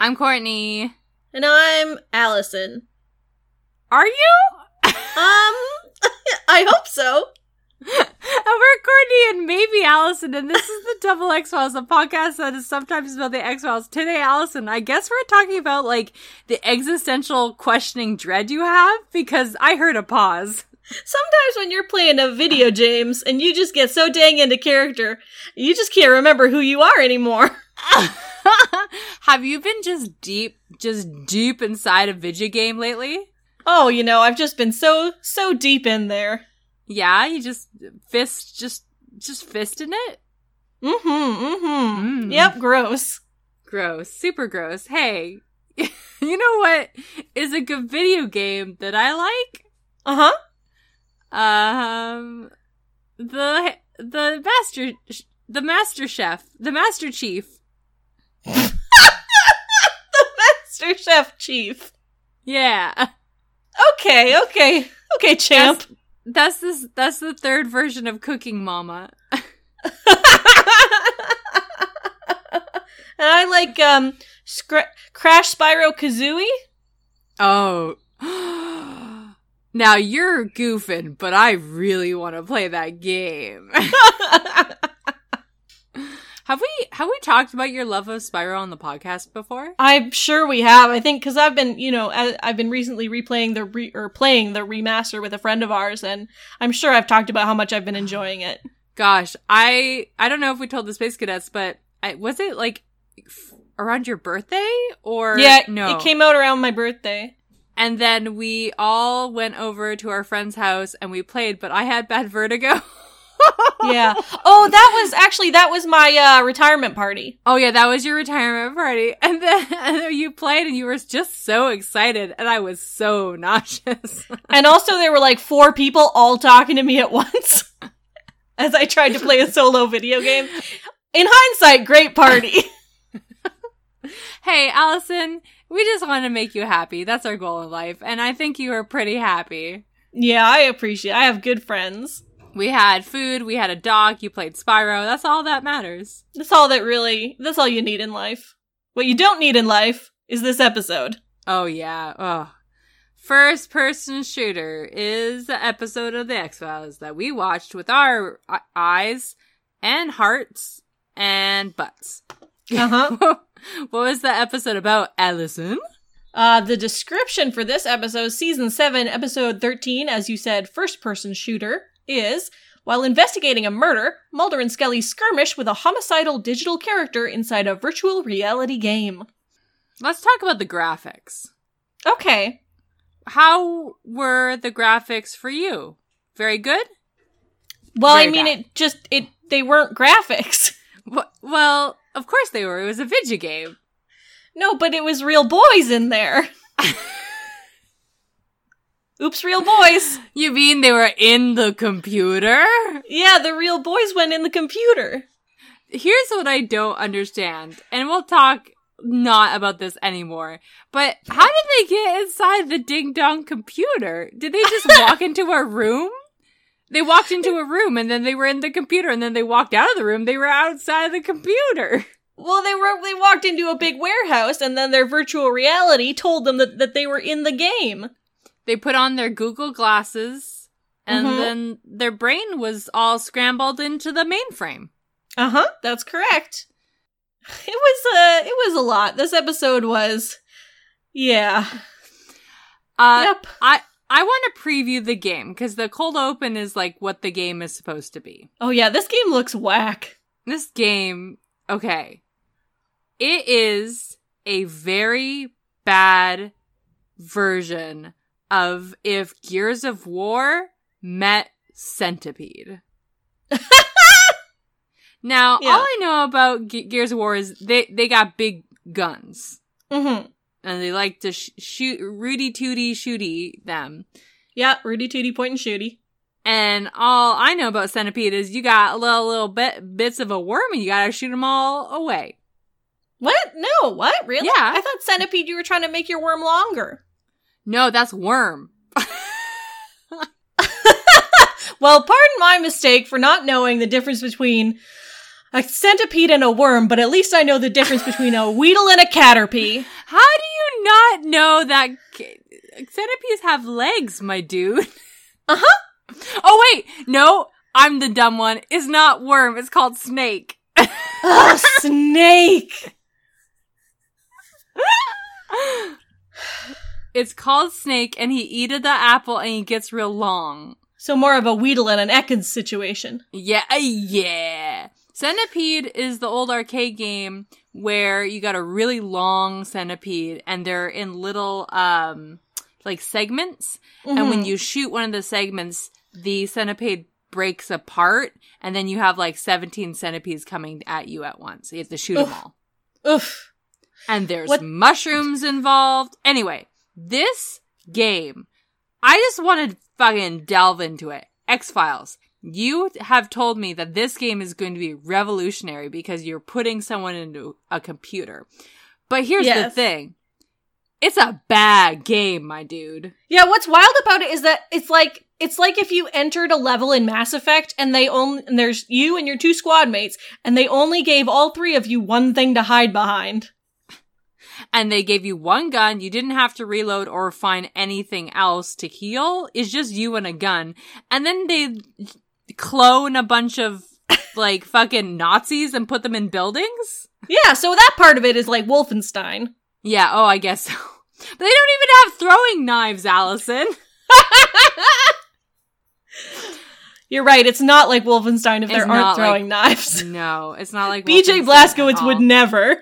I'm Courtney. And I'm Allison. Are you? Um, I hope so. And we're Courtney and maybe Allison, and this is the Double X Files, a podcast that is sometimes about the X Files. Today, Allison, I guess we're talking about like the existential questioning dread you have because I heard a pause. Sometimes when you're playing a video, James, and you just get so dang into character, you just can't remember who you are anymore. have you been just deep, just deep inside a video game lately? Oh, you know, I've just been so, so deep in there. Yeah, you just fist, just, just fisting it. Mm-hmm, mm-hmm. Mm. Yep, gross. Gross, super gross. Hey, you know what is a good video game that I like? Uh-huh. Um, the the master the master chef the master chief. the Master Chef Chief. Yeah, Okay, okay. Okay, champ. that's this that's the third version of Cooking Mama. and I like, um, Scra- Crash Spyro Kazooie. Oh. Now you're goofing, but I really want to play that game. have we have we talked about your love of Spyro on the podcast before? I'm sure we have. I think because I've been, you know, I, I've been recently replaying the re- or playing the remaster with a friend of ours, and I'm sure I've talked about how much I've been enjoying it. Gosh, I I don't know if we told the Space Cadets, but I, was it like f- around your birthday or yeah, No, it came out around my birthday. and then we all went over to our friend's house and we played, but I had bad vertigo. yeah. Oh, that was actually that was my uh, retirement party. Oh yeah, that was your retirement party, and then, and then you played, and you were just so excited, and I was so nauseous. And also there were like four people all talking to me at once as I tried to play a solo video game. In hindsight, great party. hey, Allison, we just want to make you happy. That's our goal in life, and I think you were pretty happy. yeah, I appreciate. I have good friends. We had food, we had a dog, you played Spyro. That's all that matters. That's all that really. That's all you need in life. What you don't need in life is this episode. Oh yeah. Oh. First person shooter is the episode of the X Files that we watched with our eyes and hearts and butts. Uh huh. what was the episode about, Allison? Uh, the description for this episode, season 7, episode 13, as you said, first person shooter, is while investigating a murder, Mulder and Scully skirmish with a homicidal digital character inside a virtual reality game. Let's talk about the graphics. Okay. How were the graphics for you? Very good? Well, Very I mean, bad. it just, it, they weren't graphics. Well, of course they were. It was a video game. No, but it was real boys in there. Oops, real boys. You mean they were in the computer? Yeah, the real boys went in the computer. Here's what I don't understand, and we'll talk not about this anymore. But how did they get inside the ding dong computer? Did they just walk into a room? They walked into a room and then they were in the computer and then they walked out of the room. They were outside of the computer. Well, they were they walked into a big warehouse and then their virtual reality told them that, that they were in the game. They put on their Google glasses and Mhm. then their brain was all scrambled into the mainframe. Uh-huh, that's correct. It was uh it was a lot. This episode was yeah. Uh, yep. I I want to preview the game because the cold open is like what the game is supposed to be. Oh yeah, this game looks whack. This game, okay, it is a very bad version of if Gears of War met Centipede. now, Yeah. all I know about Ge- Gears of War is they they got big guns Mm-hmm. and they like to sh- shoot Rudy Tooty Shooty them. Yeah, Rudy Tooty point and shooty. And all I know about Centipede is you got little little bit bits of a worm and you gotta shoot them all away. What? No, what? Really? Yeah. I thought centipede you were trying to make your worm longer. No, that's worm. Well, pardon my mistake for not knowing the difference between a centipede and a worm, but at least I know the difference between a weedle and a caterpie. How do you not know that ca- centipedes have legs, my dude? Uh-huh. Oh wait, no, I'm the dumb one. It's not worm. It's called snake. Ugh, snake! It's called snake, and he eated the apple, and he gets real long. So more of a weedle and an Ekans situation. Yeah, yeah. Centipede is the old arcade game where you got a really long centipede and they're in little um like segments and when Mhm. you shoot one of the segments the centipede breaks apart and then you have like 17 centipedes coming at you at once. You have to shoot them all. Oof. And there's What- mushrooms involved. Anyway, this game, I just want to fucking delve into it. X Files. You have told me that this game is going to be revolutionary because you're putting someone into a computer. But here's the thing. It's a bad game, my dude. Yeah, what's wild about it is that it's like it's like if you entered a level in Mass Effect and they only and there's you and your two squad mates and they only gave all three of you one thing to hide behind. And they gave you one gun. You didn't have to reload or find anything else to heal. It's just you and a gun. And then they clone a bunch of like fucking Nazis and put them in buildings. Yeah, so that part of it is like Wolfenstein. Yeah, oh, I guess so. But they don't even have throwing knives, Allison. You're right, it's not like Wolfenstein if there aren't throwing knives. No, it's not like BJ Blazkowicz would never.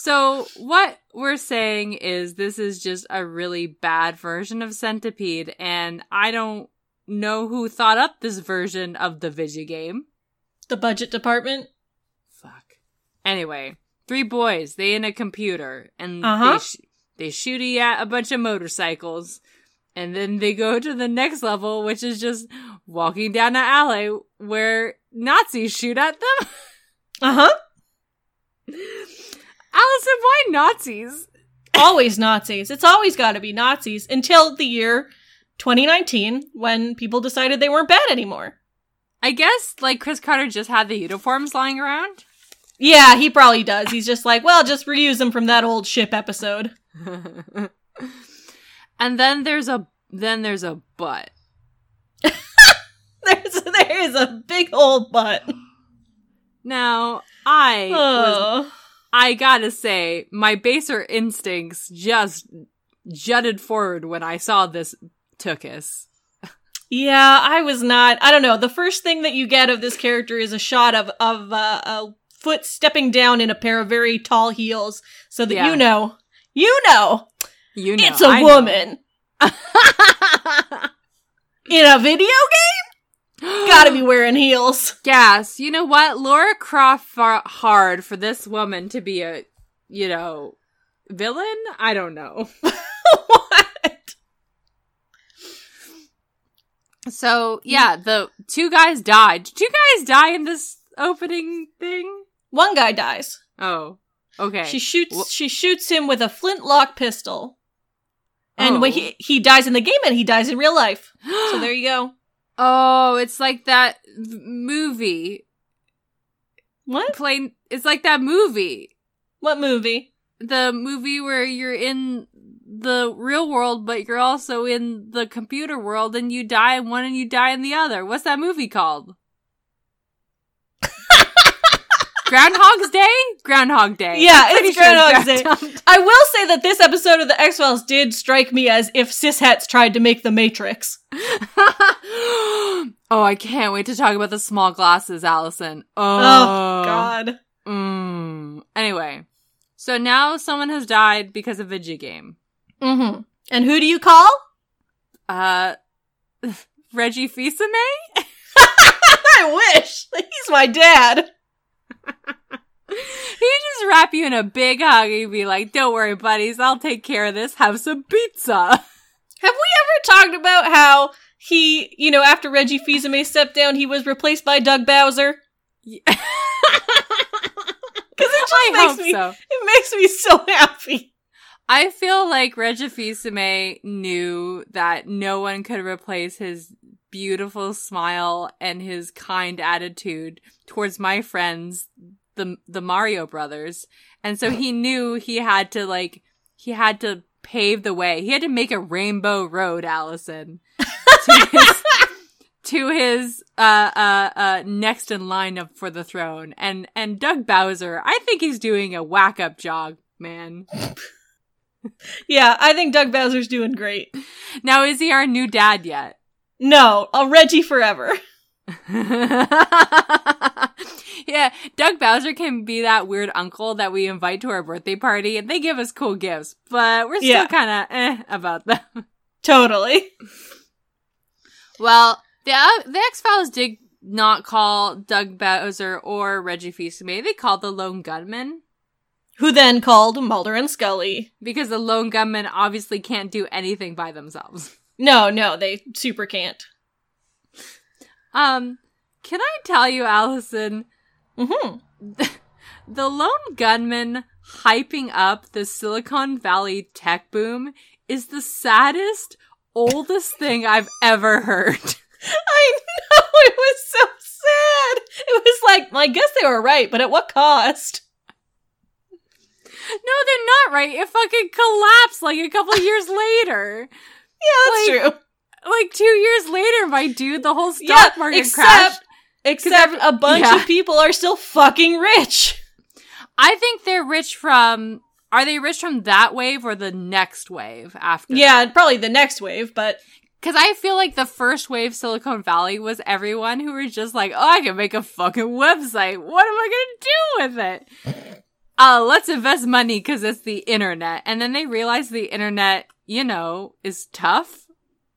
So what we're saying is this is just a really bad version of Centipede, and I don't know who thought up this version of the video game. The budget department. Fuck. Anyway, three boys, they in a computer, and Uh-huh. they, sh- they shooty at a bunch of motorcycles, and then they go to the next level, which is just walking down an alley where Nazis shoot at them. Uh-huh. Allison, why Nazis? always Nazis. It's always got to be Nazis until the year 2019 when people decided they weren't bad anymore. I guess like Chris Carter just had the uniforms lying around. Yeah, he probably does. He's just like, well, just reuse them from that old ship episode. and then there's a then there's a butt. There's there is a big old butt. Now I was Oh. I gotta say, my baser instincts just jutted forward when I saw this Tookus. Yeah, I was not. I don't know. The first thing that you get of this character is a shot of of uh, a foot stepping down in a pair of very tall heels, so that Yeah. you know, you know, You know, it's a I woman in a video game. Gotta be wearing heels. Gas. You know what? Lara Croft fought hard for this woman to be a, you know, villain. I don't know. what? So yeah, the two guys died. Did two guys die in this opening thing? One guy dies. Oh, okay. She shoots. Wh- she shoots him with a flintlock pistol, and Oh. when he oh. he dies in the game, and he dies in real life. So there you go. Oh, it's like that movie. What? Plain. It's like that movie. What movie? the movie where you're in the real world, but you're also in the computer world, and you die in one and you die in the other. What's that movie called? Groundhog's Day? Groundhog Day. Yeah, it's sure Groundhog's Day. Groundhog- I will say that this episode of the X Files did strike me as if cishetes tried to make the Matrix. oh, I can't wait to talk about the small glasses, Allison. Oh, Oh, God. Mm. Anyway, so now someone has died because of video game. Mm-hmm. And who do you call? Uh, Reggie Fils-Aimé? I wish. He's my dad. He just wrap you in a big hug and be like, "Don't worry, buddies, I'll take care of this. Have some pizza." Have we ever talked about how he, you know, after Reggie Fils-Aimé stepped down, he was replaced by Doug Bowser? Because it I makes me- so. It makes me so happy. I feel like Reggie Fils-Aimé knew that no one could replace his beautiful smile and his kind attitude towards my friends, the the Mario brothers. And so he knew he had to like he had to pave the way. He had to make a rainbow road, Allison. To his, to his uh uh uh next in line up for the throne. And and Doug Bowser, I think he's doing a whack up job, man. Yeah, I think Doug Bowser's doing great. Now, is he our new dad yet? No, a Reggie forever. yeah, Doug Bowser can be that weird uncle that we invite to our birthday party and they give us cool gifts, but we're still Yeah. kind of eh about them. Totally. Well, the, uh, the X Files did not call Doug Bowser or Reggie Fils-Aimé. They called the Lone Gunmen Who then called Mulder and Scully. because the Lone Gunmen obviously can't do anything by themselves. No, no, they super can't. Um, can I tell you, Allison, hmm the lone gunmen hyping up the Silicon Valley tech boom is the saddest, oldest thing I've ever heard. I know, it was so sad. It was like, I guess they were right, but at what cost? No, they're not right. It fucking collapsed like a couple years later. Yeah, that's Like, true. Like two years later, my dude, the whole stock Yeah, market except- crashed. Except a bunch yeah. of people are still fucking rich. I think they're rich from. Are they rich from that wave or the next wave after? Yeah, probably the next wave, but Because I feel like the first wave Silicon Valley was everyone who were just like, oh, I can make a fucking website. What am I going to do with it? Uh, let's invest money because it's the internet. And then they realized the internet, you know, is tough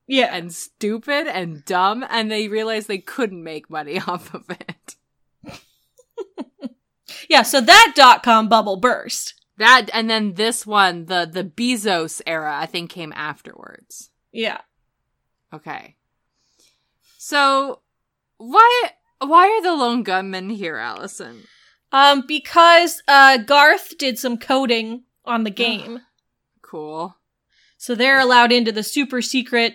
yeah. and stupid and dumb. And they realized they couldn't make money off of it. Yeah, so that dot com bubble burst. That, and then this one, the, the Bezos era, I think came afterwards. Yeah. Okay. So, why, why are the lone gunmen here, Allison? Um, because uh Garth did some coding on the game. Cool. So they're allowed into the super secret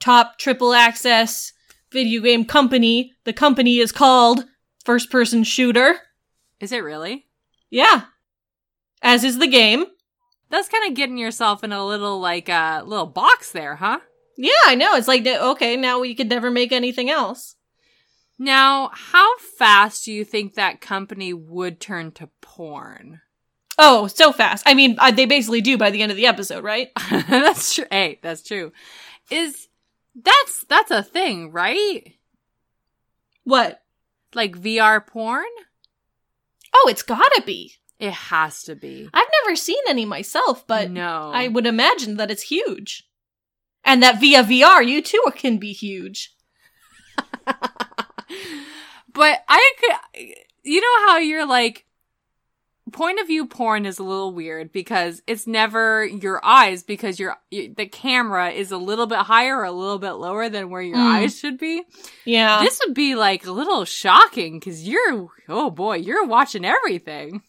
top triple access video game company. The company is called First Person Shooter. Is it really? Yeah. As is the game. That's kind of getting yourself in a little like uh little box there, huh? Yeah, I know. It's like, okay, now we could never make anything else. Now, how fast do you think that company would turn to porn? Oh, so fast. I mean, uh, they basically do by the end of the episode, right? that's true. Hey, that's true. Is that's that's a thing, right? What? Like VR porn? Oh, it's gotta be. It has to be. I've never seen any myself, but no, I would imagine that it's huge. And that via VR, you too can be huge. but I could, you know how you're like, point of view porn is a little weird because it's never your eyes because your the camera is a little bit higher or a little bit lower than where your Mm. eyes should be. Yeah. this would be like a little shocking because you're, oh boy, you're watching everything.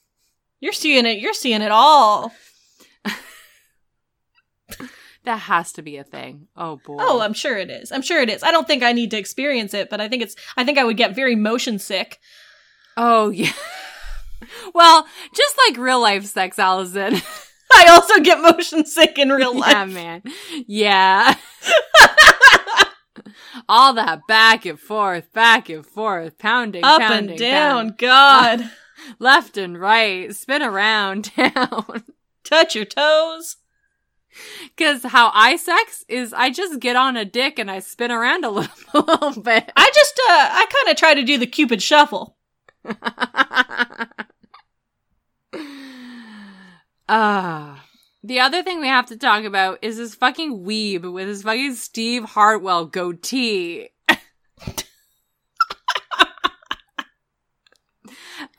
you're seeing it. You're seeing it all. That has to be a thing. Oh boy. Oh, I'm sure it is. I'm sure it is. I don't think I need to experience it, but I think it's I think I would get very motion sick. oh yeah. well, just like real life sex, Allison. I also get motion sick in real life. Yeah, man. Yeah. All that back and forth, back and forth, pounding, Up pounding, and down. God. left and right, spin around, down. Touch your toes. Because how I sex is I just get on a dick and I spin around a little, a little bit. I just uh I kind of try to do the cupid shuffle. Ah. the other thing we have to talk about is this fucking weeb with his fucking Steve Harwell goatee.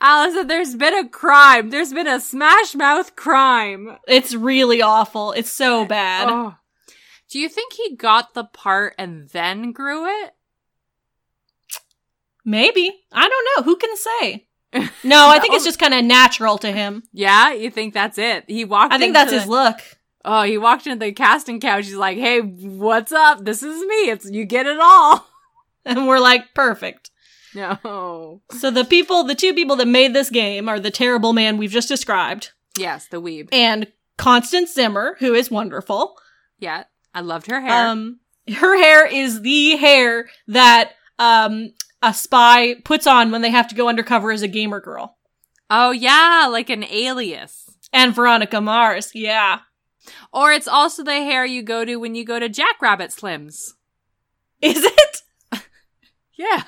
Allison, there's been a crime. There's been a smash mouth crime. It's really awful. It's so bad. Oh. Do you think he got the part and then grew it? Maybe. I don't know. Who can say? No, I think it's just kind of natural to him. Yeah, you think that's it? He walked. I think that's the- his look. Oh, he walked into the casting couch. He's like, "Hey, what's up? This is me. It's you get it all." And we're like, perfect. No. So the people, the two people that made this game are the terrible man we've just described Yes, the weeb. and Constance Zimmer, who is wonderful. Yeah, I loved her hair. Um, her hair is the hair that um a spy puts on when they have to go undercover as a gamer girl. oh yeah, like an alias. And Veronica Mars, yeah. Or it's also the hair you go to when you go to Jackrabbit Slims. Is it? Yeah.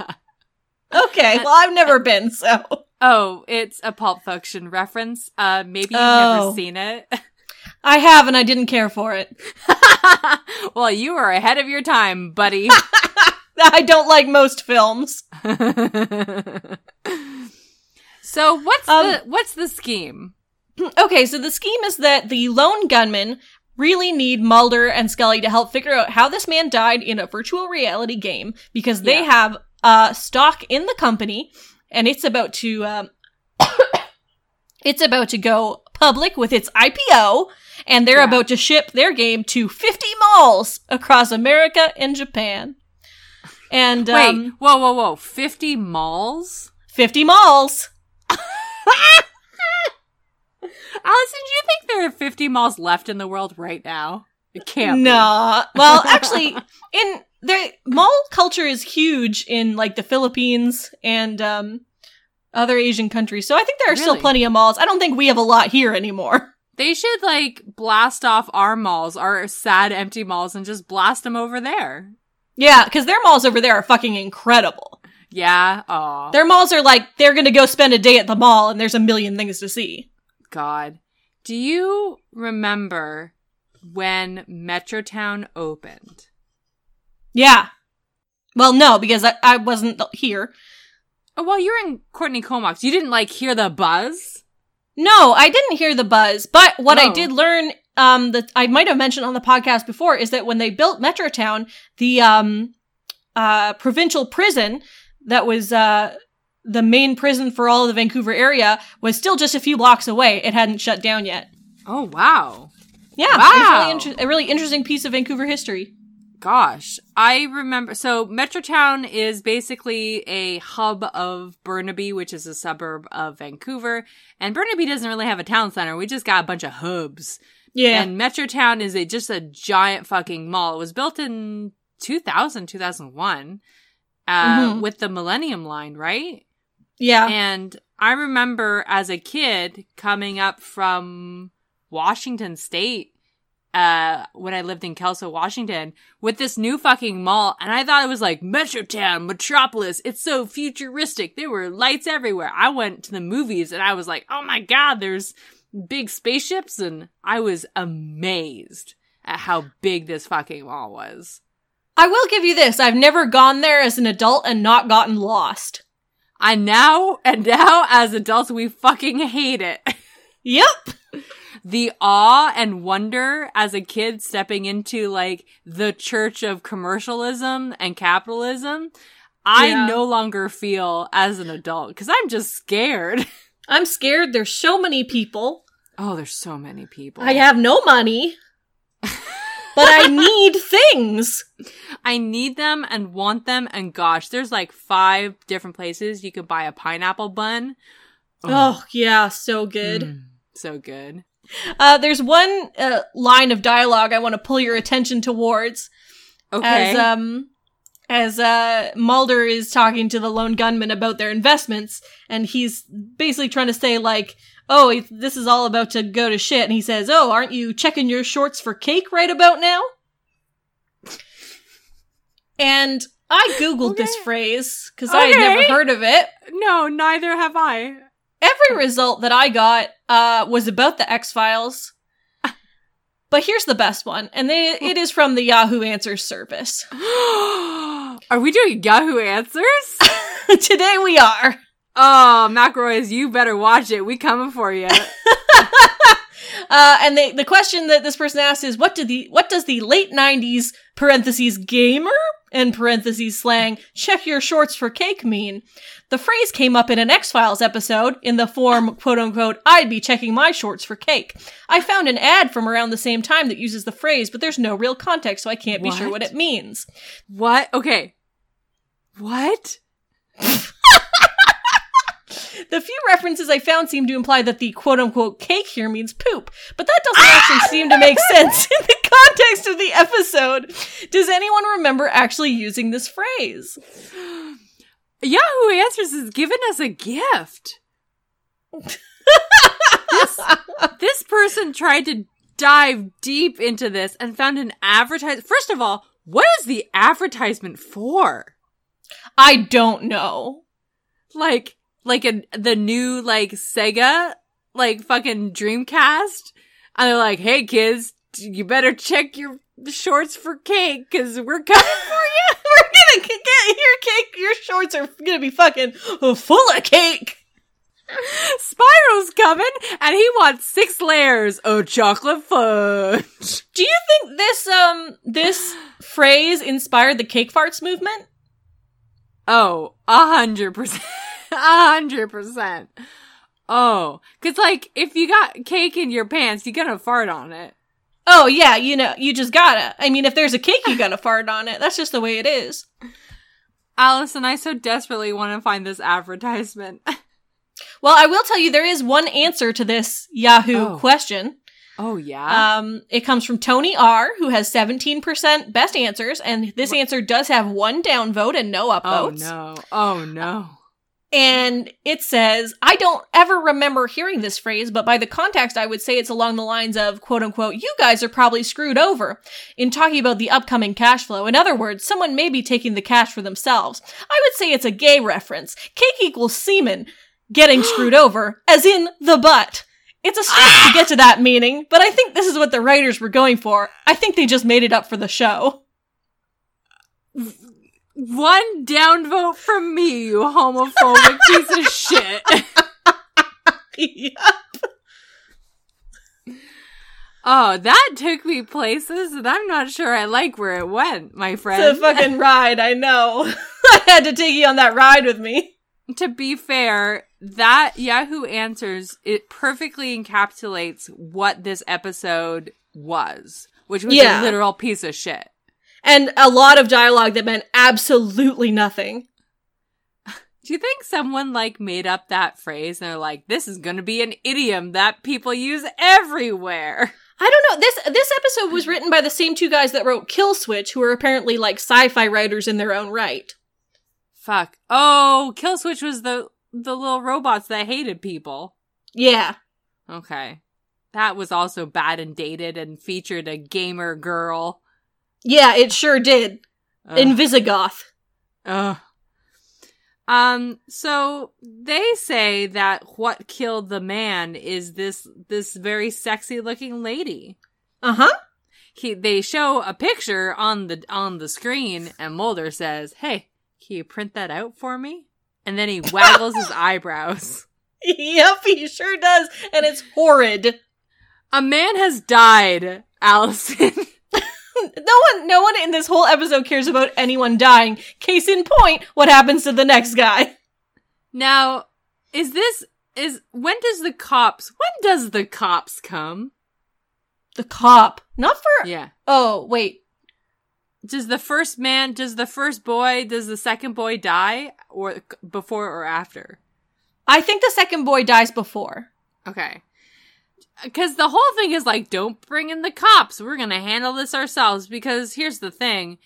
Okay, well I've never been, so. Oh, it's a Pulp Fiction reference. Uh, maybe you've Oh. never seen it. I have and I didn't care for it. well, you are ahead of your time, buddy. I don't like most films. so what's Um, the what's the scheme? Okay, so the scheme is that the lone gunmen really need Mulder and Scully to help figure out how this man died in a virtual reality game because they Yeah. have uh, stock in the company and it's about to um, it's about to go public with its IPO and they're Yeah. about to ship their game to 50 malls across America and Japan. And Wait, um, whoa, whoa, whoa! Fifty malls. 50 malls. Allison, do you think there are 50 malls left in the world right now? It can't. be. No. Well, actually, in the mall culture is huge in like the Philippines and um other Asian countries. So I think there are still plenty of malls. I don't think we have a lot here anymore. They should like blast off our malls, our sad empty malls, and just blast them over there. Yeah, because their malls over there are fucking incredible. Yeah. Oh Their malls are like they're gonna go spend a day at the mall and there's a million things to see. God. Do you remember when Metrotown opened? Yeah. Well, no, because I, I wasn't here. Oh, well, you're in Courtenay Comox. You didn't like hear the buzz? No, I didn't hear the buzz, but what I did learn, um, that I might have mentioned on the podcast before is that when they built Metrotown, the, um, uh, provincial prison that was, uh, the main prison for all of the Vancouver area was still just a few blocks away. It hadn't shut down yet. Oh, wow. Yeah. Wow. It's really inter- a really interesting piece of Vancouver history. Gosh, I remember. So Metrotown is basically a hub of Burnaby, which is a suburb of Vancouver. And Burnaby doesn't really have a town center. We just got a bunch of hubs. Yeah. And Metrotown is a just a giant fucking mall. It was built in 2000, 2001, uh, Mhm. with the Millennium Line, right? yeah. And I remember as a kid coming up from Washington State uh when I lived in Kelso, Washington, with this new fucking mall, and I thought it was like Metrotown, Metropolis. It's so futuristic. There were lights everywhere. I went to the movies and I was like, oh my god, there's big spaceships, and I was amazed at how big this fucking mall was. I will give you this. I've never gone there as an adult and not gotten lost. I now and now as adults we fucking hate it. Yep. the awe and wonder as a kid stepping into like the church of commercialism and capitalism, I Yeah. no longer feel as an adult because I'm just scared. I'm scared. There's so many people. Oh, there's so many people. I have no money. but I need things. I need them and want them, and gosh, there's like five different places you could buy a pineapple bun. Oh, yeah, so good. Mm, so good. Uh, there's one uh, line of dialogue I want to pull your attention towards Okay. as um as uh Mulder is talking to the lone gunmen about their investments, and he's basically trying to say like, "Oh, this is all about to go to shit," and he says, "Oh, aren't you checking your shorts for cake right about now?" And I googled this phrase because I had never heard of it. no, neither have I. Every result that I got uh, was about the X Files. But here's the best one, and they, it is from the Yahoo Answers service. Are we doing Yahoo Answers? Today we are. Oh, McRoy's, you better watch it. We coming for you. Uh, and they, the question that this person asked is, what did the what does the late '90s parentheses gamer and parentheses slang check your shorts for cake mean? The phrase came up in an X Files episode in the form quote unquote I'd be checking my shorts for cake. I found an ad from around the same time that uses the phrase, but there's no real context, so I can't be sure what it means. What? Okay. What? The few references I found seem to imply that the quote unquote cake here means poop, but that doesn't actually ah! seem to make sense in the context of the episode. Does anyone remember actually using this phrase? Yahoo Answers has given us a gift. this, this person tried to dive deep into this and found an advertisement. First of all, what is the advertisement for? I don't know. Like, like a, the new, like, Sega, like, fucking Dreamcast? And they're like, hey kids, you better check your shorts for cake, cause we're coming for you. We're gonna get your cake, your shorts are gonna be fucking full of cake. Spyro's coming, and he wants six layers of chocolate fudge. Do you think this, um, this phrase inspired the cake farts movement? Oh, a hundred percent. A hundred percent. Oh, cause like, if you got cake in your pants, you're gonna fart on it. Oh yeah, you know, you just gotta. I mean, if there's a cake, you gotta fart on it. That's just the way it is. Allison, I so desperately want to find this advertisement. Well, I will tell you there is one answer to this Yahoo Oh. question. Oh, yeah? Um, it comes from Tony R, who has 17% best answers, and this answer does have one downvote and no upvotes. oh, no. Oh, no. And it says, I don't ever remember hearing this phrase, but by the context, I would say it's along the lines of, quote unquote, you guys are probably screwed over in talking about the upcoming cash flow. In other words, someone may be taking the cash for themselves. I would say it's a gay reference. Cake equals semen getting screwed over, as in the butt. It's a stretch to get to that meaning, but I think this is what the writers were going for. I think they just made it up for the show. One downvote from me, you homophobic piece of shit. Oh, that took me places, and I'm not sure I like where it went, my friend. It's a fucking ride, I know. I had to take you on that ride with me. to be fair, that Yahoo Answers it perfectly encapsulates what this episode was, which was Yeah. a literal piece of shit. And a lot of dialogue that meant absolutely nothing. Do you think someone like made up that phrase and they're like, "This is going to be an idiom that people use everywhere"? I don't know. This this episode was written by the same two guys that wrote Kill Switch, who are apparently like sci-fi writers in their own right. Fuck. Oh, Kill Switch was the the little robots that hated people. Yeah. Okay. That was also bad and dated and featured a gamer girl. Yeah, it sure did. Ugh. Invisigoth. Ugh. Um, so they say that what killed the man is this this very sexy looking lady. Uh-huh. He they show a picture on the on the screen and Mulder says, Hey, can you print that out for me? And then he waggles his eyebrows. Yep, he sure does. And it's horrid. A man has died, Allison. No one no one in this whole episode cares about anyone dying. Case in point, what happens to the next guy? now, is this is when does the cops when does the cops come? The cop. Not for Yeah. Oh, wait. Does the first man, does the first boy, does the second boy die or before or after? I think the second boy dies before. Okay. Because the whole thing is like, don't bring in the cops. We're going to handle this ourselves. Because here's the thing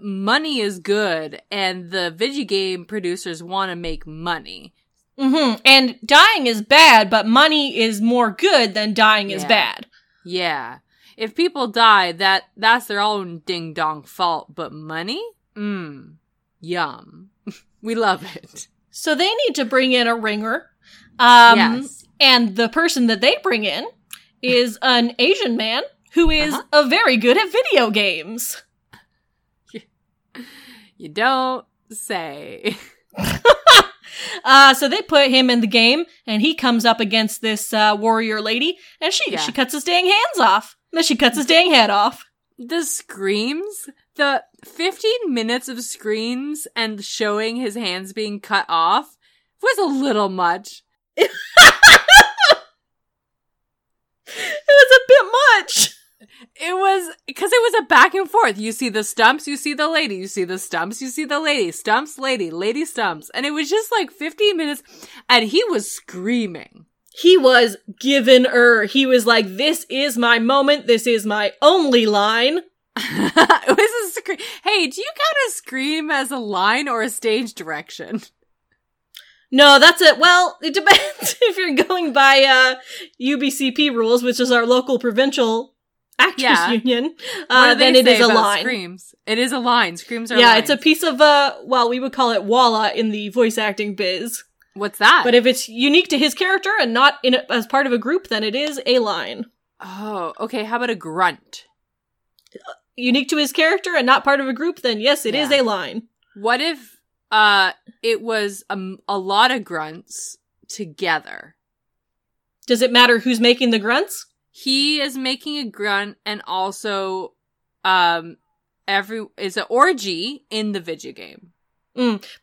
money is good, and the video game producers want to make money. Mm-hmm. And dying is bad, but money is more good than dying is bad. Yeah. If people die, that that's their own ding dong fault. But money? Mmm. Yum. we love it. So they need to bring in a ringer. Um, yes. And the person that they bring in is an Asian man who is Uh-huh. uh very good at video games. You don't say. Uh, so they put him in the game, and he comes up against this uh, warrior lady, and she Yeah. she cuts his dang hands off. Then she cuts his dang head off. the screams, the 15 minutes of screams and showing his hands being cut off was a little much. It was a bit much. It was because it was a back and forth. You see the stumps, you see the lady, you see the stumps, you see the lady, stumps, lady, lady, stumps. And it was just like 15 minutes and he was screaming. He was given her. He was like, "This is my moment. This is my only line." it was a scream. Hey, do you count a scream as a line or a stage direction? No, that's it. Well, it depends if you're going by uh UBCP rules, which is our local provincial actors Yeah. union. Uh, then it is a line. Screams. It is a line. Screams are Yeah, it's a piece of uh well, we would call it walla in the voice acting biz. What's that? But if it's unique to his character and not in a, as part of a group, then it is a line. oh, okay. How about a grunt? Unique to his character and not part of a group, then yes, it is Yeah. a line. What if uh it was a, a lot of grunts together? Does it matter who's making the grunts? He is making a grunt and also um every it's an orgy in the video game.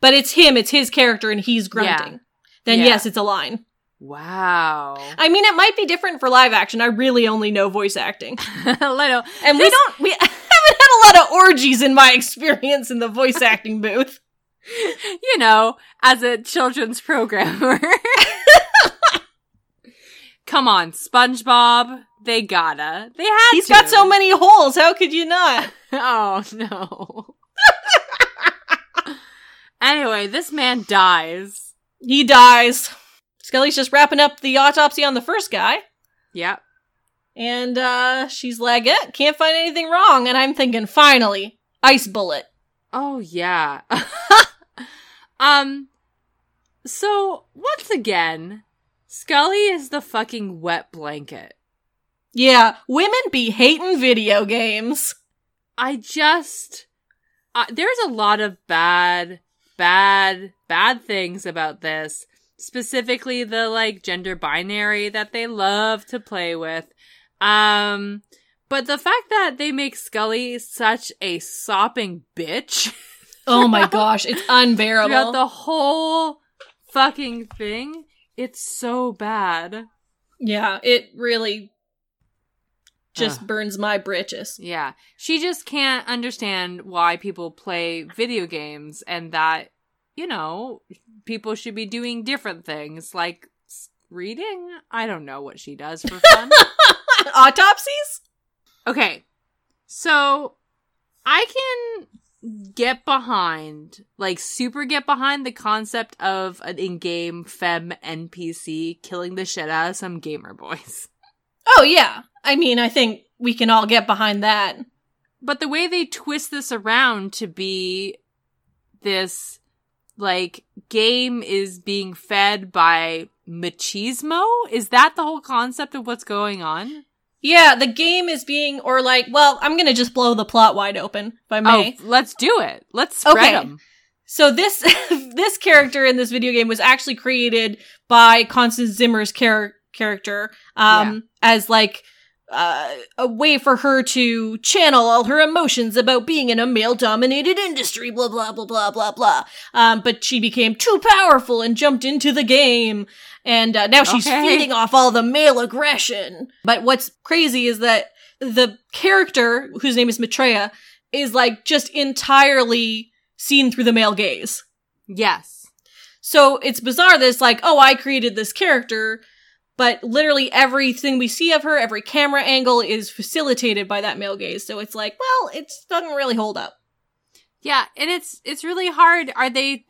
But it's him, it's his character, and he's grunting. Then Yeah. yes, it's a line. Wow. I mean, it might be different for live action. I really only know voice acting. Leno, And we don't, we haven't had a lot of orgies in my experience in the voice acting booth. you know, as a children's programmer. Come on, SpongeBob. They gotta. They had He's to. got so many holes. How could you not? Oh no. anyway, this man dies. He dies. Scully's just wrapping up the autopsy on the first guy. Yep. And uh she's like, eh, can't find anything wrong. And I'm thinking, finally, ice bullet. Oh yeah. Um so once again, Scully is the fucking wet blanket. Yeah, women be hating video games. I just uh, there's a lot of bad bad bad things about this. Specifically the like gender binary that they love to play with. Um but the fact that they make Scully such a sopping bitch Oh my gosh, it's unbearable. throughout the whole fucking thing, it's so bad. yeah, it really just Ugh. burns my britches. Yeah. She just can't understand why people play video games and that, you know, people should be doing different things like reading. I don't know what she does for fun. Autopsies? okay. So I can get behind, like, super get behind the concept of an in game fem NPC killing the shit out of some gamer boys. Oh yeah. I mean, I think we can all get behind that. But the way they twist this around to be this like game is being fed by machismo, is that the whole concept of what's going on? Yeah, the game is being, or like, well, I'm gonna just blow the plot wide open, if I may. Oh, let's do it. Let's spread Okay. them. So this this character in this video game was actually created by Constance Zimmer's char- character um as like uh, a way for her to channel all her emotions about being in a male dominated industry blah blah blah blah blah blah um but she became too powerful and jumped into the game and uh, now she's Okay. feeding off all the male aggression but what's crazy is that the character whose name is Maitreya is like just entirely seen through the male gaze. Yes. So it's bizarre that it's like, oh, I created this character, but literally everything we see of her, every camera angle is facilitated by that male gaze. So it's like, well, it doesn't really hold up. Yeah, and it's it's really hard. Are they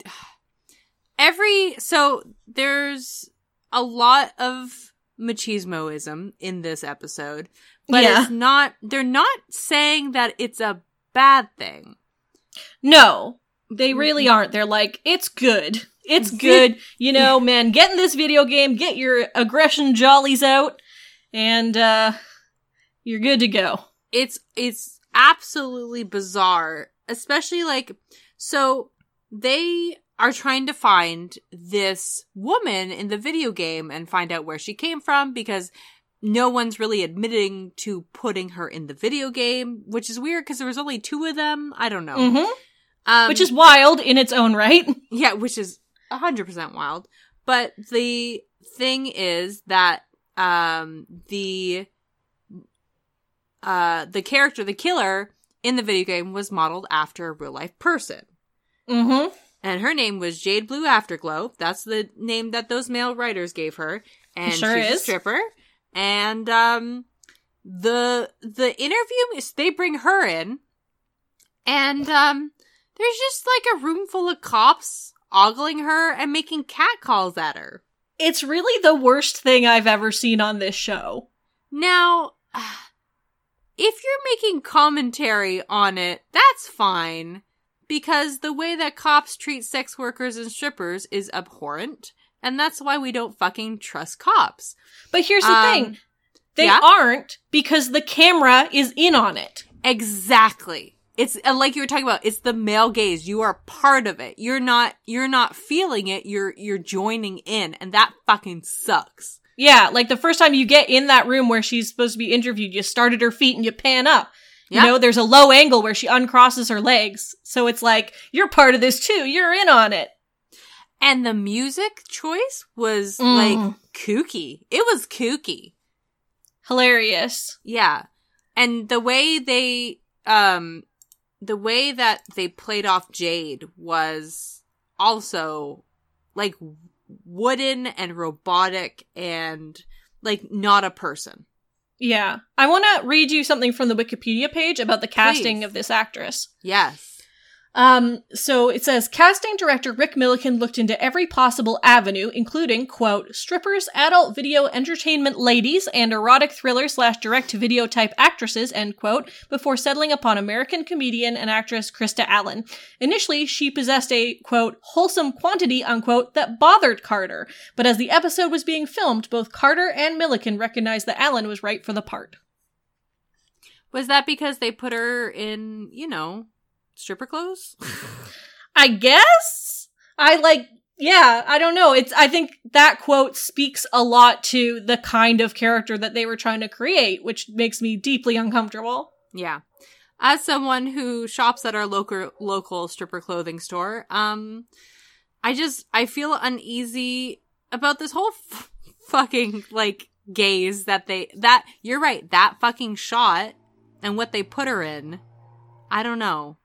every so there's a lot of machismoism in this episode, but Yeah. it's not they're not saying that it's a bad thing. No, they really aren't. They're like, it's good. It's good. You know, man, get in this video game, get your aggression jollies out, and uh you're good to go. It's it's absolutely bizarre, especially like so they are trying to find this woman in the video game and find out where she came from because no one's really admitting to putting her in the video game, which is weird because there was only two of them. I don't know. Mhm. Um, Which is wild in its own right. yeah, which is hundred percent wild. But the thing is that um the uh the character, the killer in the video game was modeled after a real life person. Mm-hmm. And her name was Jade Blue Afterglow. That's the name that those male writers gave her. And Sure she's a stripper. And um the the interview is they bring her in and um there's just like a room full of cops ogling her and making cat calls at her. It's really the worst thing I've ever seen on this show. Now, if you're making commentary on it, that's fine. Because the way that cops treat sex workers and strippers is abhorrent. And that's why we don't fucking trust cops. But here's the Um, thing. They yeah? aren't because the camera is in on it. Exactly. It's uh, like you were talking about. It's the male gaze. You are part of it. You're not. You're not feeling it. You're. You're joining in, and that fucking sucks. Yeah, like the first time you get in that room where she's supposed to be interviewed, you start at her feet and you pan up. You Yeah. know, there's a low angle where she uncrosses her legs. So it's like, you're part of this too. You're in on it. And the music choice was Mm. like kooky. It was kooky. Hilarious. Yeah. And the way they um the way that they played off Jade was also like wooden and robotic and like not a person. Yeah. I want to read you something from the Wikipedia page about the casting Please. of this actress. Yes. Um, so it says casting director Rick Millikan looked into every possible avenue, including, quote, strippers, adult video entertainment ladies, and erotic thriller slash direct to video type actresses, end quote, before settling upon American comedian and actress Krista Allen. Initially, she possessed a, quote, wholesome quantity, unquote, that bothered Carter. But as the episode was being filmed, both Carter and Millikan recognized that Allen was right for the part. Was that because they put her in, you know, stripper clothes? I guess I like yeah, I don't know. It's I think that quote speaks a lot to the kind of character that they were trying to create, which makes me deeply uncomfortable. yeah. As someone who shops at our local local stripper clothing store, um I just I feel uneasy about this whole f- fucking like gaze that they that you're right, that fucking shot and what they put her in. I don't know.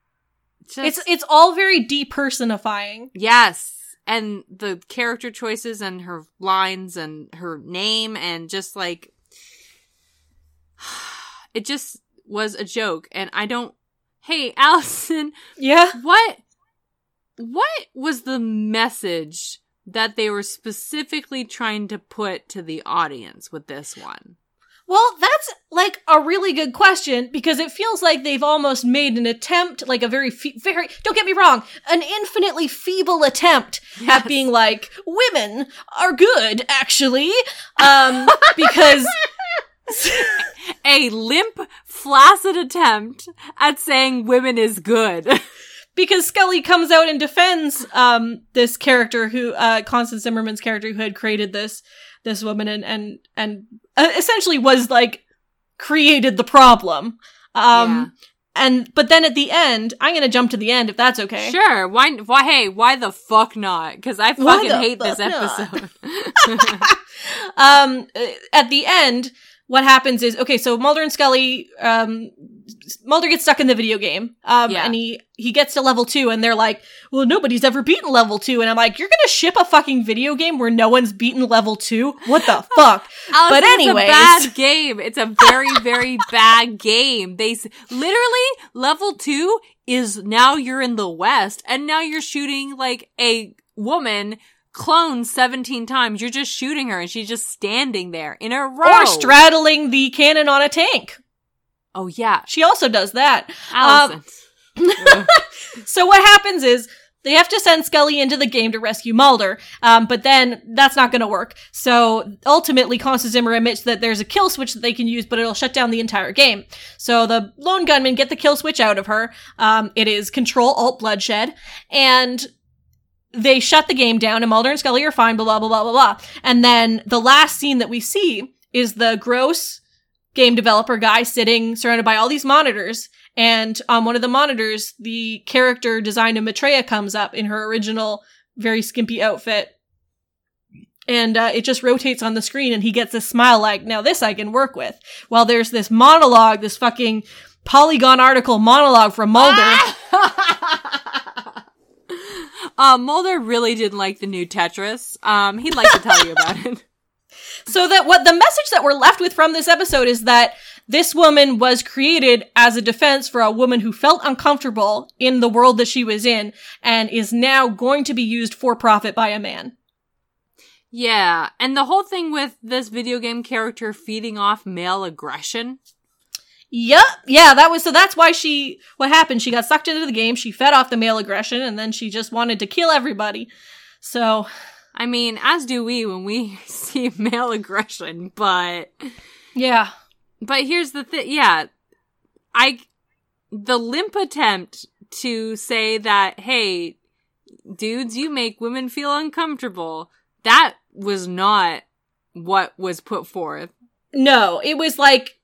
Just, It's it's all very depersonifying. Yes. And the character choices and her lines and her name and just like it just was a joke and I don't Hey, Alison, Yeah. what what was the message that they were specifically trying to put to the audience with this one? Well, that's like a really good question because it feels like they've almost made an attempt, like a very, fe- very, don't get me wrong, an infinitely feeble attempt Yes. at being like, women are good, actually. Um, because A limp, flaccid attempt at saying women is good. because Scully comes out and defends um this character who uh Constance Zimmerman's character who had created this this woman and and and essentially was like created the problem. Um and but then at the end, I'm going to jump to the end if that's okay. Sure. Why? Why? Hey, why the fuck not? Because I fucking hate this episode. um uh, at the end what happens is okay so mulder and scully um mulder gets stuck in the video game um Yeah. and he he gets to level two and they're like well nobody's ever beaten level two and i'm like you're gonna ship a fucking video game where no one's beaten level two what the fuck Alison, anyways. it's a bad game. It's a very, very bad game. They literally level two is now you're in the west, and now you're shooting like a woman cloned seventeen times. You're just shooting her, and she's just standing there in a row. or straddling the cannon on a tank oh yeah, she also does that Alison. Ugh. So what happens is they have to send Scully into the game to rescue Mulder, um, but then that's not going to work. So ultimately, Constance Zimmer admits that there's a kill switch that they can use, but it'll shut down the entire game. So the lone gunmen get the kill switch out of her. Um, it is Control Alt Bloodshed, and they shut the game down and Mulder and Scully are fine, blah, blah, blah, blah, blah, blah. And then the last scene that we see is the gross game developer guy sitting surrounded by all these monitors. And on one of the monitors, the character designed of Maitreya comes up in her original, very skimpy outfit. And uh, it just rotates on the screen and he gets a smile like, now this I can work with. While there's this monologue, this fucking Polygon article monologue from Mulder. uh, Mulder really didn't like the new Tetris. Um, he'd like to tell you about it. So that what the message that we're left with from this episode is that this woman was created as a defense for a woman who felt uncomfortable in the world that she was in and is now going to be used for profit by a man. Yeah, and the whole thing with this video game character feeding off male aggression. Yep. Yeah, that was so that's why she what happened. She got sucked into the game, she fed off the male aggression, and then she just wanted to kill everybody. So I mean, as do we when we see male aggression, but yeah. But here's the thing, yeah. I the limp attempt to say that hey, dudes, you make women feel uncomfortable. That was not what was put forth. No, it was like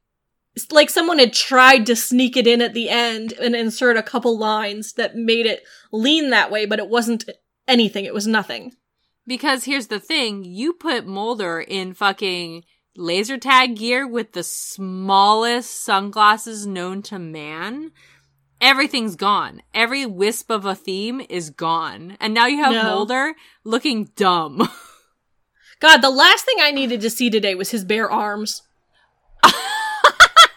like someone had tried to sneak it in at the end and insert a couple lines that made it lean that way, but it wasn't anything. It was nothing. Because here's the thing, you put Mulder in fucking laser tag gear with the smallest sunglasses known to man. Everything's gone. Every wisp of a theme is gone. And now you have No. Mulder looking dumb. God, the last thing I needed to see today was his bare arms.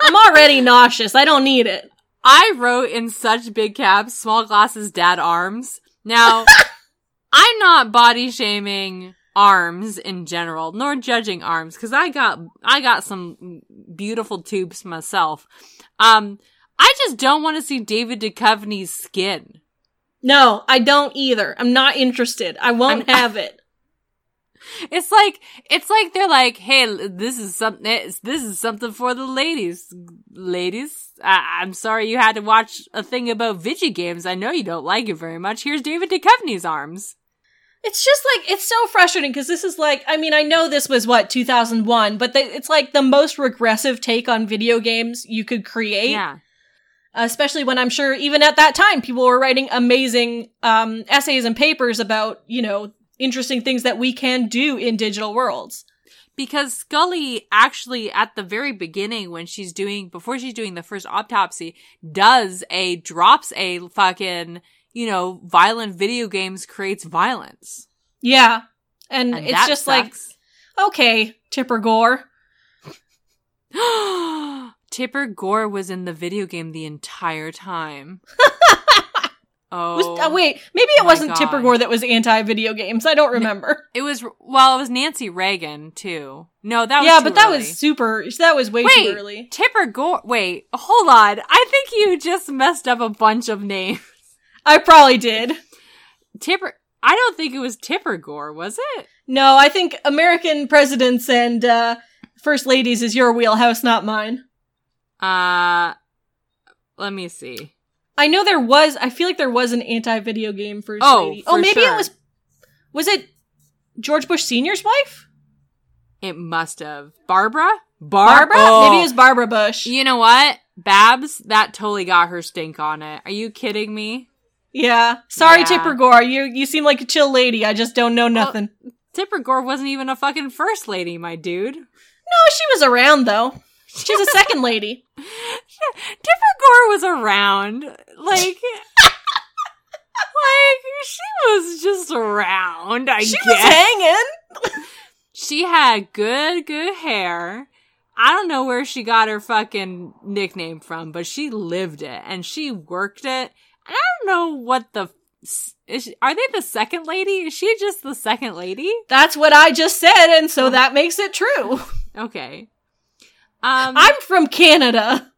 I'm already nauseous. I don't need it. I wrote in such big caps, small glasses, dad arms. Now, I'm not body shaming arms in general, nor judging arms, because I got, I got some beautiful tubes myself. Um, I just don't want to see David Duchovny's skin. No, I don't either. I'm not interested. I won't I'm- have it. It's like, it's like they're like, hey, this is something, this is something for the ladies. Ladies, I- I'm sorry you had to watch a thing about video games. I know you don't like it very much. Here's David Duchovny's arms. It's just like it's so frustrating because this is like I mean I know this was what 2001, but the, it's like the most regressive take on video games you could create. Yeah. especially when I'm sure even at that time people were writing amazing um, essays and papers about you know interesting things that we can do in digital worlds. Because Scully actually at the very beginning when she's doing before she's doing the first autopsy does a drops a fucking you know violent video games creates violence. Yeah, and, And it's just like okay, Tipper Gore. Tipper Gore was in the video game the entire time. oh, Was, uh, wait, maybe it wasn't Tipper Gore that was anti-video games. I don't remember. it was well, it was Nancy Reagan too. No, that was yeah, but that early. was super. That was way Wait, too early. Tipper Gore. Wait, hold on. I think you just messed up a bunch of names. I probably did. Tipper. I don't think it was Tipper Gore, was it? No, I think American presidents and uh, first ladies is your wheelhouse, not mine. Uh, let me see. I know there was. I feel like there was an anti-video game first Oh, lady. Oh, maybe sure. it was. Was it George Bush Senior's wife? It must have Barbara. Bar- Barbara? Oh. Maybe it oh. was Barbara Bush. You know what? Babs, that totally got her stink on it. Are you kidding me? Yeah. Sorry, Yeah. Tipper Gore. You you seem like a chill lady. I just don't know nothing. Tipper Gore wasn't even a fucking first lady, my dude. no, she was around though. She's a second lady. Gore was around. Like, like she was just around. I She guess was hanging. she had good, good hair. I don't know where she got her fucking nickname from, but she lived it and she worked it. I don't know what the is she, are they the second lady? Is she just the second lady? That's what I just said, and Oh. so that makes it true. Okay. Um. I'm from Canada.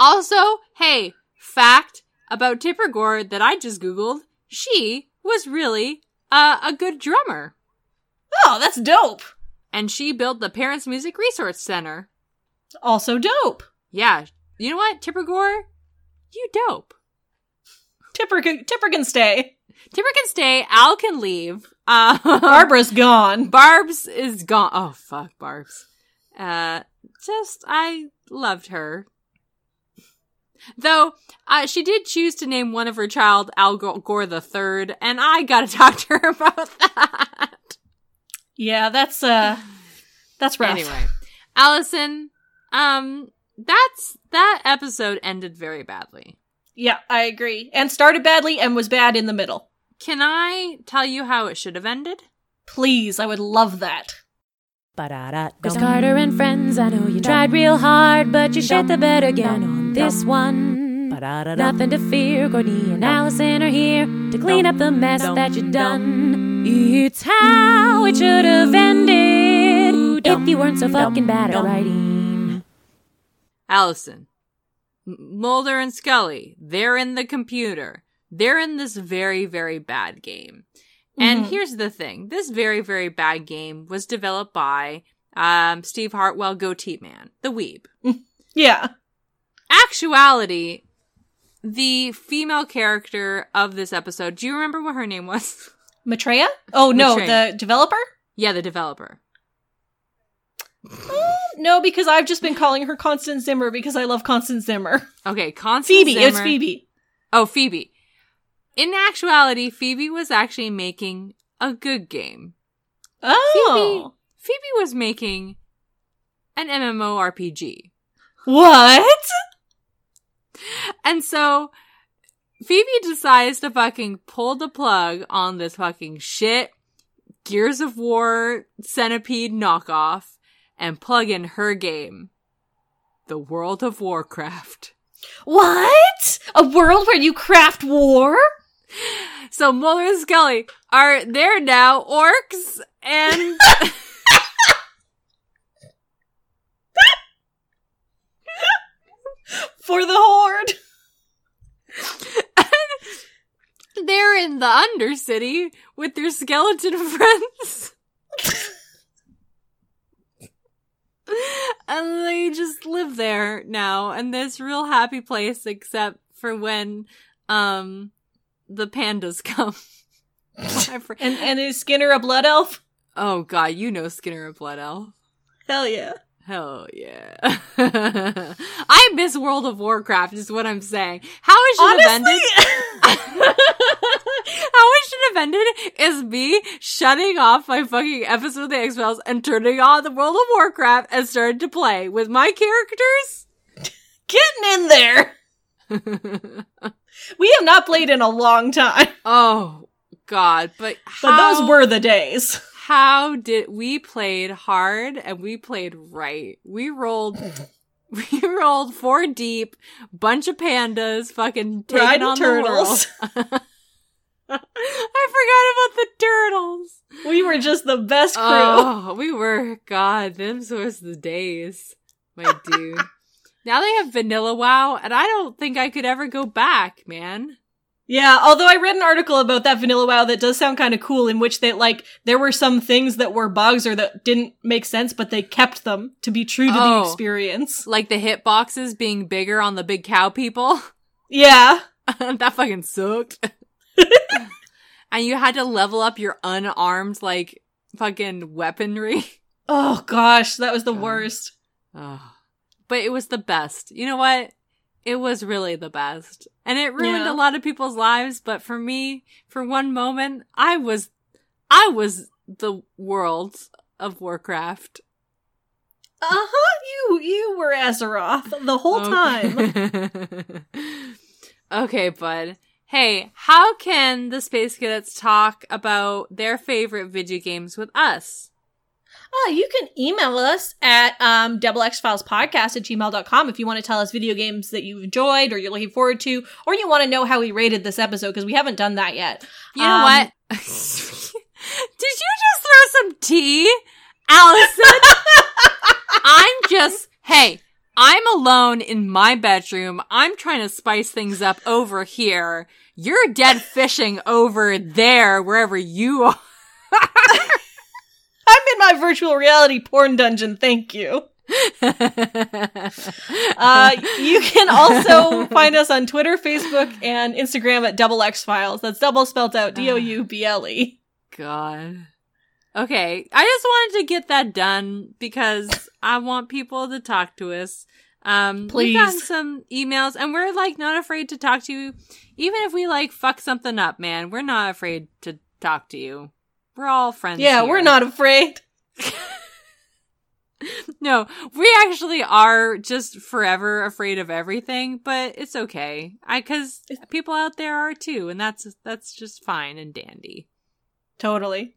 Also, hey, fact about Tipper Gore that I just googled: she was really uh, a good drummer, Oh, that's dope. and she built the Parents Music Resource Center. Also dope. Yeah, you know what, Tipper Gore, you dope. Tipper can, Tipper can stay. Tipper can stay. Al can leave. Uh, Barbara's gone. Barb's is gone. Oh fuck, Barb's. Uh, just I loved her. Though uh, she did choose to name one of her child Al Gore the third, and I gotta talk to her about that. Yeah, that's uh, that's rough. Anyway, Alison, um, that's that episode ended very badly. Yeah, I agree. And started badly and was bad in the middle. Can I tell you how it should have ended? Please, I would love that. Chris Carter and friends, I know you tried real hard, but you shit the bed again on this one. Nothing to fear, Courtney and Alison are here to clean up the mess that you done. It's how it should have ended if you weren't so fucking bad at writing. Alison, Mulder and Scully, they're in the computer. They're in this very, very bad game. And Mhm. here's the thing this very, very bad game was developed by um, Steve Harwell, Goatee Man, the Weeb. Yeah. Actuality, the female character of this episode, do you remember what her name was? Maitreya? Oh no, Maitreya. the developer? yeah, the developer. Uh, no, because I've just been calling her Constance Zimmer because I love Constance Zimmer. Okay, Constance Zimmer. Phoebe, it's Phoebe. Oh, Phoebe. In actuality, Phoebe was actually making a good game. Oh. Phoebe was making an MMORPG. What? And so Phoebe decides to fucking pull the plug on this fucking shit Gears of War centipede knockoff and plug in her game, The World of Warcraft. What? A world where you craft war? So Mulder and Scully are there now, orcs, and For the horde? they're in the Undercity with their skeleton friends. and they just live there now in this real happy place except for when um the pandas come. And and is Skinner a blood elf? oh god, you know Skinner a Blood Elf. Hell yeah. Hell yeah. I miss World of Warcraft is what I'm saying. How it should have ended How it should have ended is me shutting off my fucking episode of the X Files and turning on the World of Warcraft and starting to play with my characters. getting in there. We have not played in a long time, oh God! But but those were the days. How did we played hard and we played right? We rolled. We rolled four deep, bunch of pandas, fucking taking Riding on turtles. the world. I forgot about the turtles. We were just the best crew. Oh, we were. God, them was the days, my dude. now they have Vanilla WoW, and I don't think I could ever go back, man. Yeah, although I read an article about that Vanilla WoW that does sound kind of cool, in which they like there were some things that were bugs or that didn't make sense, but they kept them to be true to the Oh. experience. Like the hitboxes being bigger on the big cow people. Yeah, that fucking sucked. and you had to level up your unarmed, like, fucking weaponry. Oh gosh, that was the God. worst. Oh. But it was the best. You know what? It was really the best. And it ruined Yeah. a lot of people's lives, but for me, for one moment, I was I was the world of Warcraft. Uh huh. You you were Azeroth the whole time. time. okay, bud. Hey, how can the Space Cadets talk about their favorite video games with us? Oh, you can email us at um, double X Files podcast at gmail.com if you want to tell us video games that you've enjoyed or you're looking forward to, or you want to know how we rated this episode because we haven't done that yet. You know Um, what? Did you just throw some tea, Alison? I'm just, hey, I'm alone in my bedroom. I'm trying to spice things up over here. You're dead fishing over there, wherever you are. I'm in my virtual reality porn dungeon, thank you. Uh, you can also find us on Twitter, Facebook, and Instagram at Double X Files. That's double spelled out D O U B L E. God. Okay, I just wanted to get that done because I want people to talk to us. Um, we've gotten some emails, and we're like not afraid to talk to you, even if we like fuck something up, man. We're not afraid to talk to you. We're all friends. Yeah, here. we're not afraid. No, we actually are just forever afraid of everything, but it's okay. I cuz people out there are too, and that's that's just fine and dandy. Totally.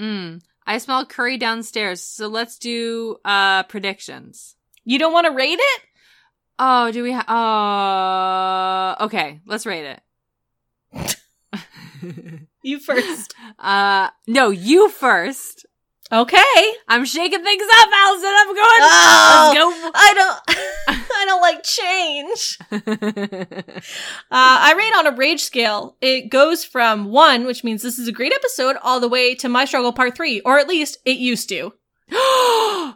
Mm. I smell curry downstairs, so let's do uh predictions. You don't want to rate it? Oh, do we ha- uh okay, let's rate it. You first. uh no, you first. okay. I'm shaking things up, Alison. I'm going. Oh, I don't. I don't like change. Uh, I rate on a rage scale. It goes from one, which means this is a great episode, all the way to my struggle part three, or at least it used to.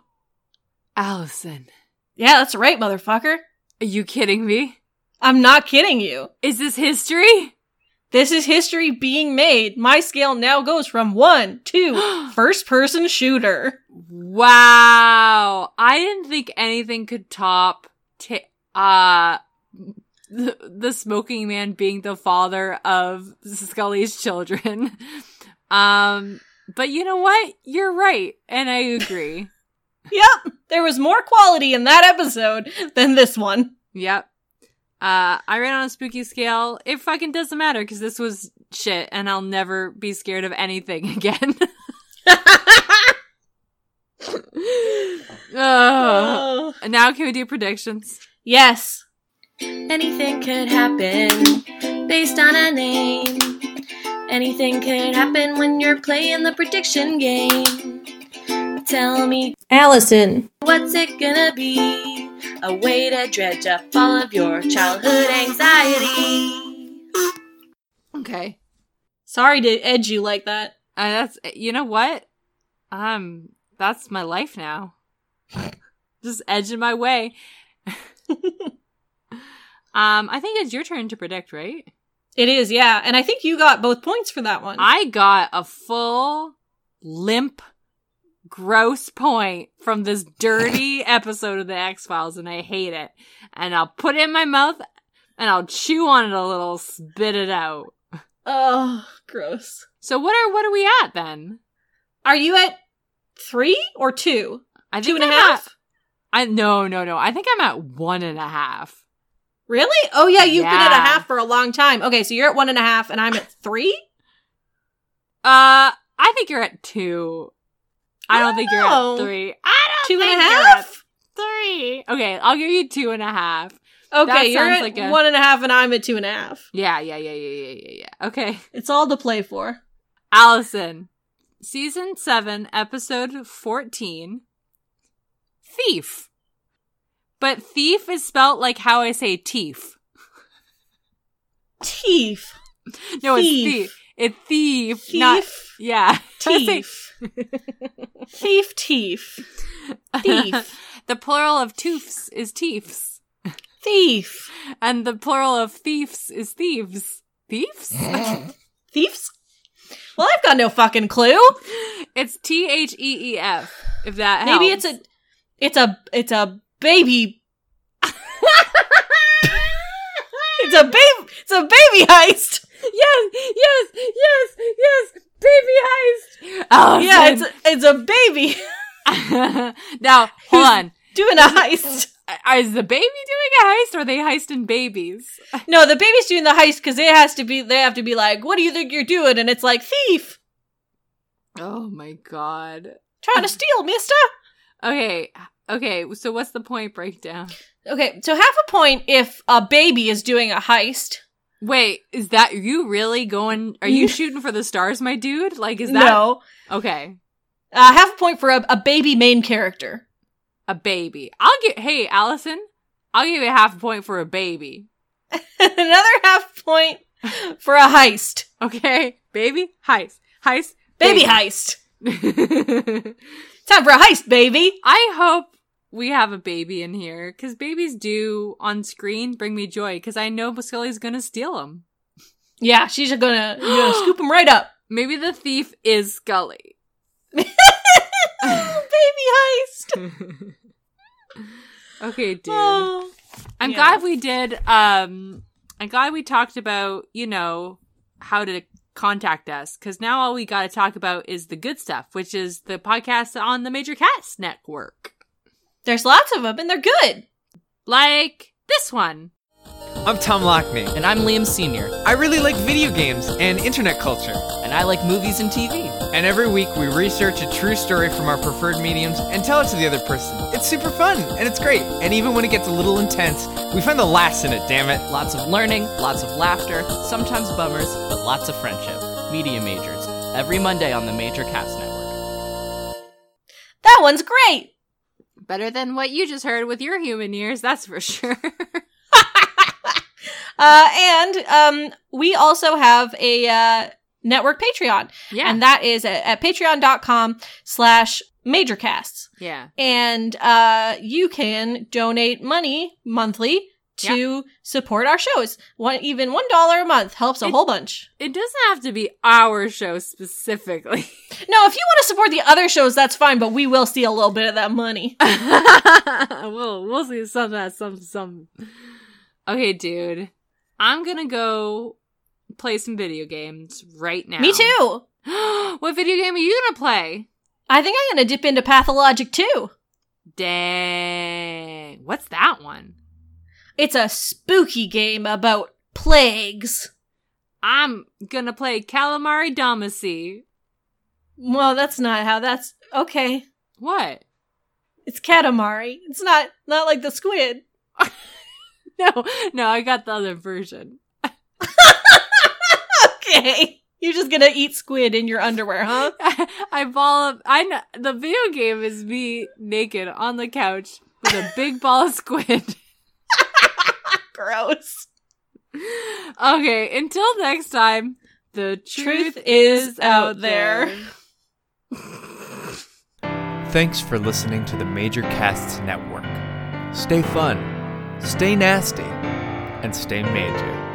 Alison, Yeah, that's right, motherfucker. are you kidding me? I'm not kidding you. Is this history? This is history being made. My scale now goes from one to first person shooter. Wow. I didn't think anything could top t- uh the, the smoking man being the father of Scully's children. Um but you know what? You're right and I agree. Yep, there was more quality in that episode than this one. yep. Uh I ran on a spooky scale. It fucking doesn't matter cuz this was shit and I'll never be scared of anything again. Ugh. Oh. now can we do predictions? Yes. Anything could happen based on a name. Anything could happen when you're playing the prediction game. Tell me, Alison. what's it gonna be? A way to dredge up all of your childhood anxiety. Okay. Sorry to edge you like that. Uh, that's you know what? Um, that's my life now. Just edging my way. um, I think it's your turn to predict, right? It is, yeah. And I think you got both points for that one. I got a full limp gross point from this dirty episode of the X Files and I hate it. And I'll put it in my mouth and I'll chew on it a little, spit it out. oh, gross. So what are what are we at then? Are you at three or two? I Two and a I'm half? at- I no no no. I think I'm at one and a half. Really? Oh, yeah, you've been at a half for a long time. Okay, so you're at one and a half, and I'm at three? Uh, I think you're at two. I don't think you're at three. I don't Two and a you're at three. Okay, I'll give you two and a half. Okay, That you're at like a- one and a half, and I'm at two and a half. Yeah, yeah, yeah, yeah, yeah, yeah, yeah. Okay. It's all to play for. Alison, season seven, episode 14 Theef. But thief is spelt like how I say teeth. Teeth. No, Thief. it's thief. It's thief, not Thief. yeah. Teeth. Thief, teeth. Thief. the plural of toofs is teefs, Thief. and the plural of thieves is thieves. Thieves? Thieves? Well, I've got no fucking clue. it's T H E E F. If that Maybe helps. it's a it's a it's a baby It's a baby it's a baby heist. Yes, yes, yes, yes, baby heist. Alison. Yeah, it's a, it's a baby now hold on. doing a heist. Uh, Is the baby doing a heist, or are they heisting babies? No, the baby's doing the heist because it has to be. They have to be like, "What do you think you're doing?" And it's like, "Thief, Oh my god. trying to steal, Mister." Okay, okay. So what's the point breakdown? Okay, so half a point if a baby is doing a heist. Wait, is that you really going? Are you shooting for the stars, my dude? Like, is that no? okay? Uh, half a point for a, a baby main character. A baby. I'll get. Hey, Alison, I'll give you a half a point for a baby. Another half point for a heist. Okay, baby heist, heist, Baby heist. heist. Time for a heist, baby. I hope we have a baby in here because babies do on screen bring me joy because I know Scully's gonna steal them. Yeah, she's gonna, gonna scoop him right up. Maybe the thief is Scully. Baby heist. okay, dude. Oh. I'm yeah. glad we did. Um, I'm glad we talked about you know how to contact us because now all we got to talk about is the good stuff, which is the podcast on the Major Cast Network, There's lots of them, and they're good. like this one. I'm Tom Lockney. And I'm Liam Sr., I really like video games and internet culture. and I like movies and TV. And every week we research a true story from our preferred mediums and tell it to the other person. It's super fun and it's great. And even when it gets a little intense, we find the laughs in it, damn it. Lots of learning, lots of laughter, sometimes bummers, but lots of friendship. Media Majors, every Monday on the Major Cast Network. That one's great. Better than what you just heard with your human ears, that's for sure. Uh, and um, we also have a uh, network Patreon, yeah, and that is at, at patreon.com slash majorcasts. yeah. And uh, you can donate money monthly to support our shows. One even one dollar a month helps a It- whole bunch. It doesn't have to be our show specifically. No, if you want to support the other shows, that's fine, but we will see a little bit of that money. we'll we'll see some that some some. Okay, dude, I'm gonna go play some video games right now. Me too. what video game are you gonna play? I think I'm gonna dip into Pathologic 2. Dang, what's that one? It's a spooky game about plagues. I'm gonna play Calamari Damacy. Well, that's not how that's okay. What? It's Katamari. It's not not like the squid. No, no, I got the other version. Okay. You're just gonna eat squid in your underwear, huh? I ball up. I know the video game is me naked on the couch with a big ball of squid. Gross. Okay, until next time, the truth, Truth is is out out there. Thanks for listening to the Major Casts Network. Stay fun, stay nasty, and stay major.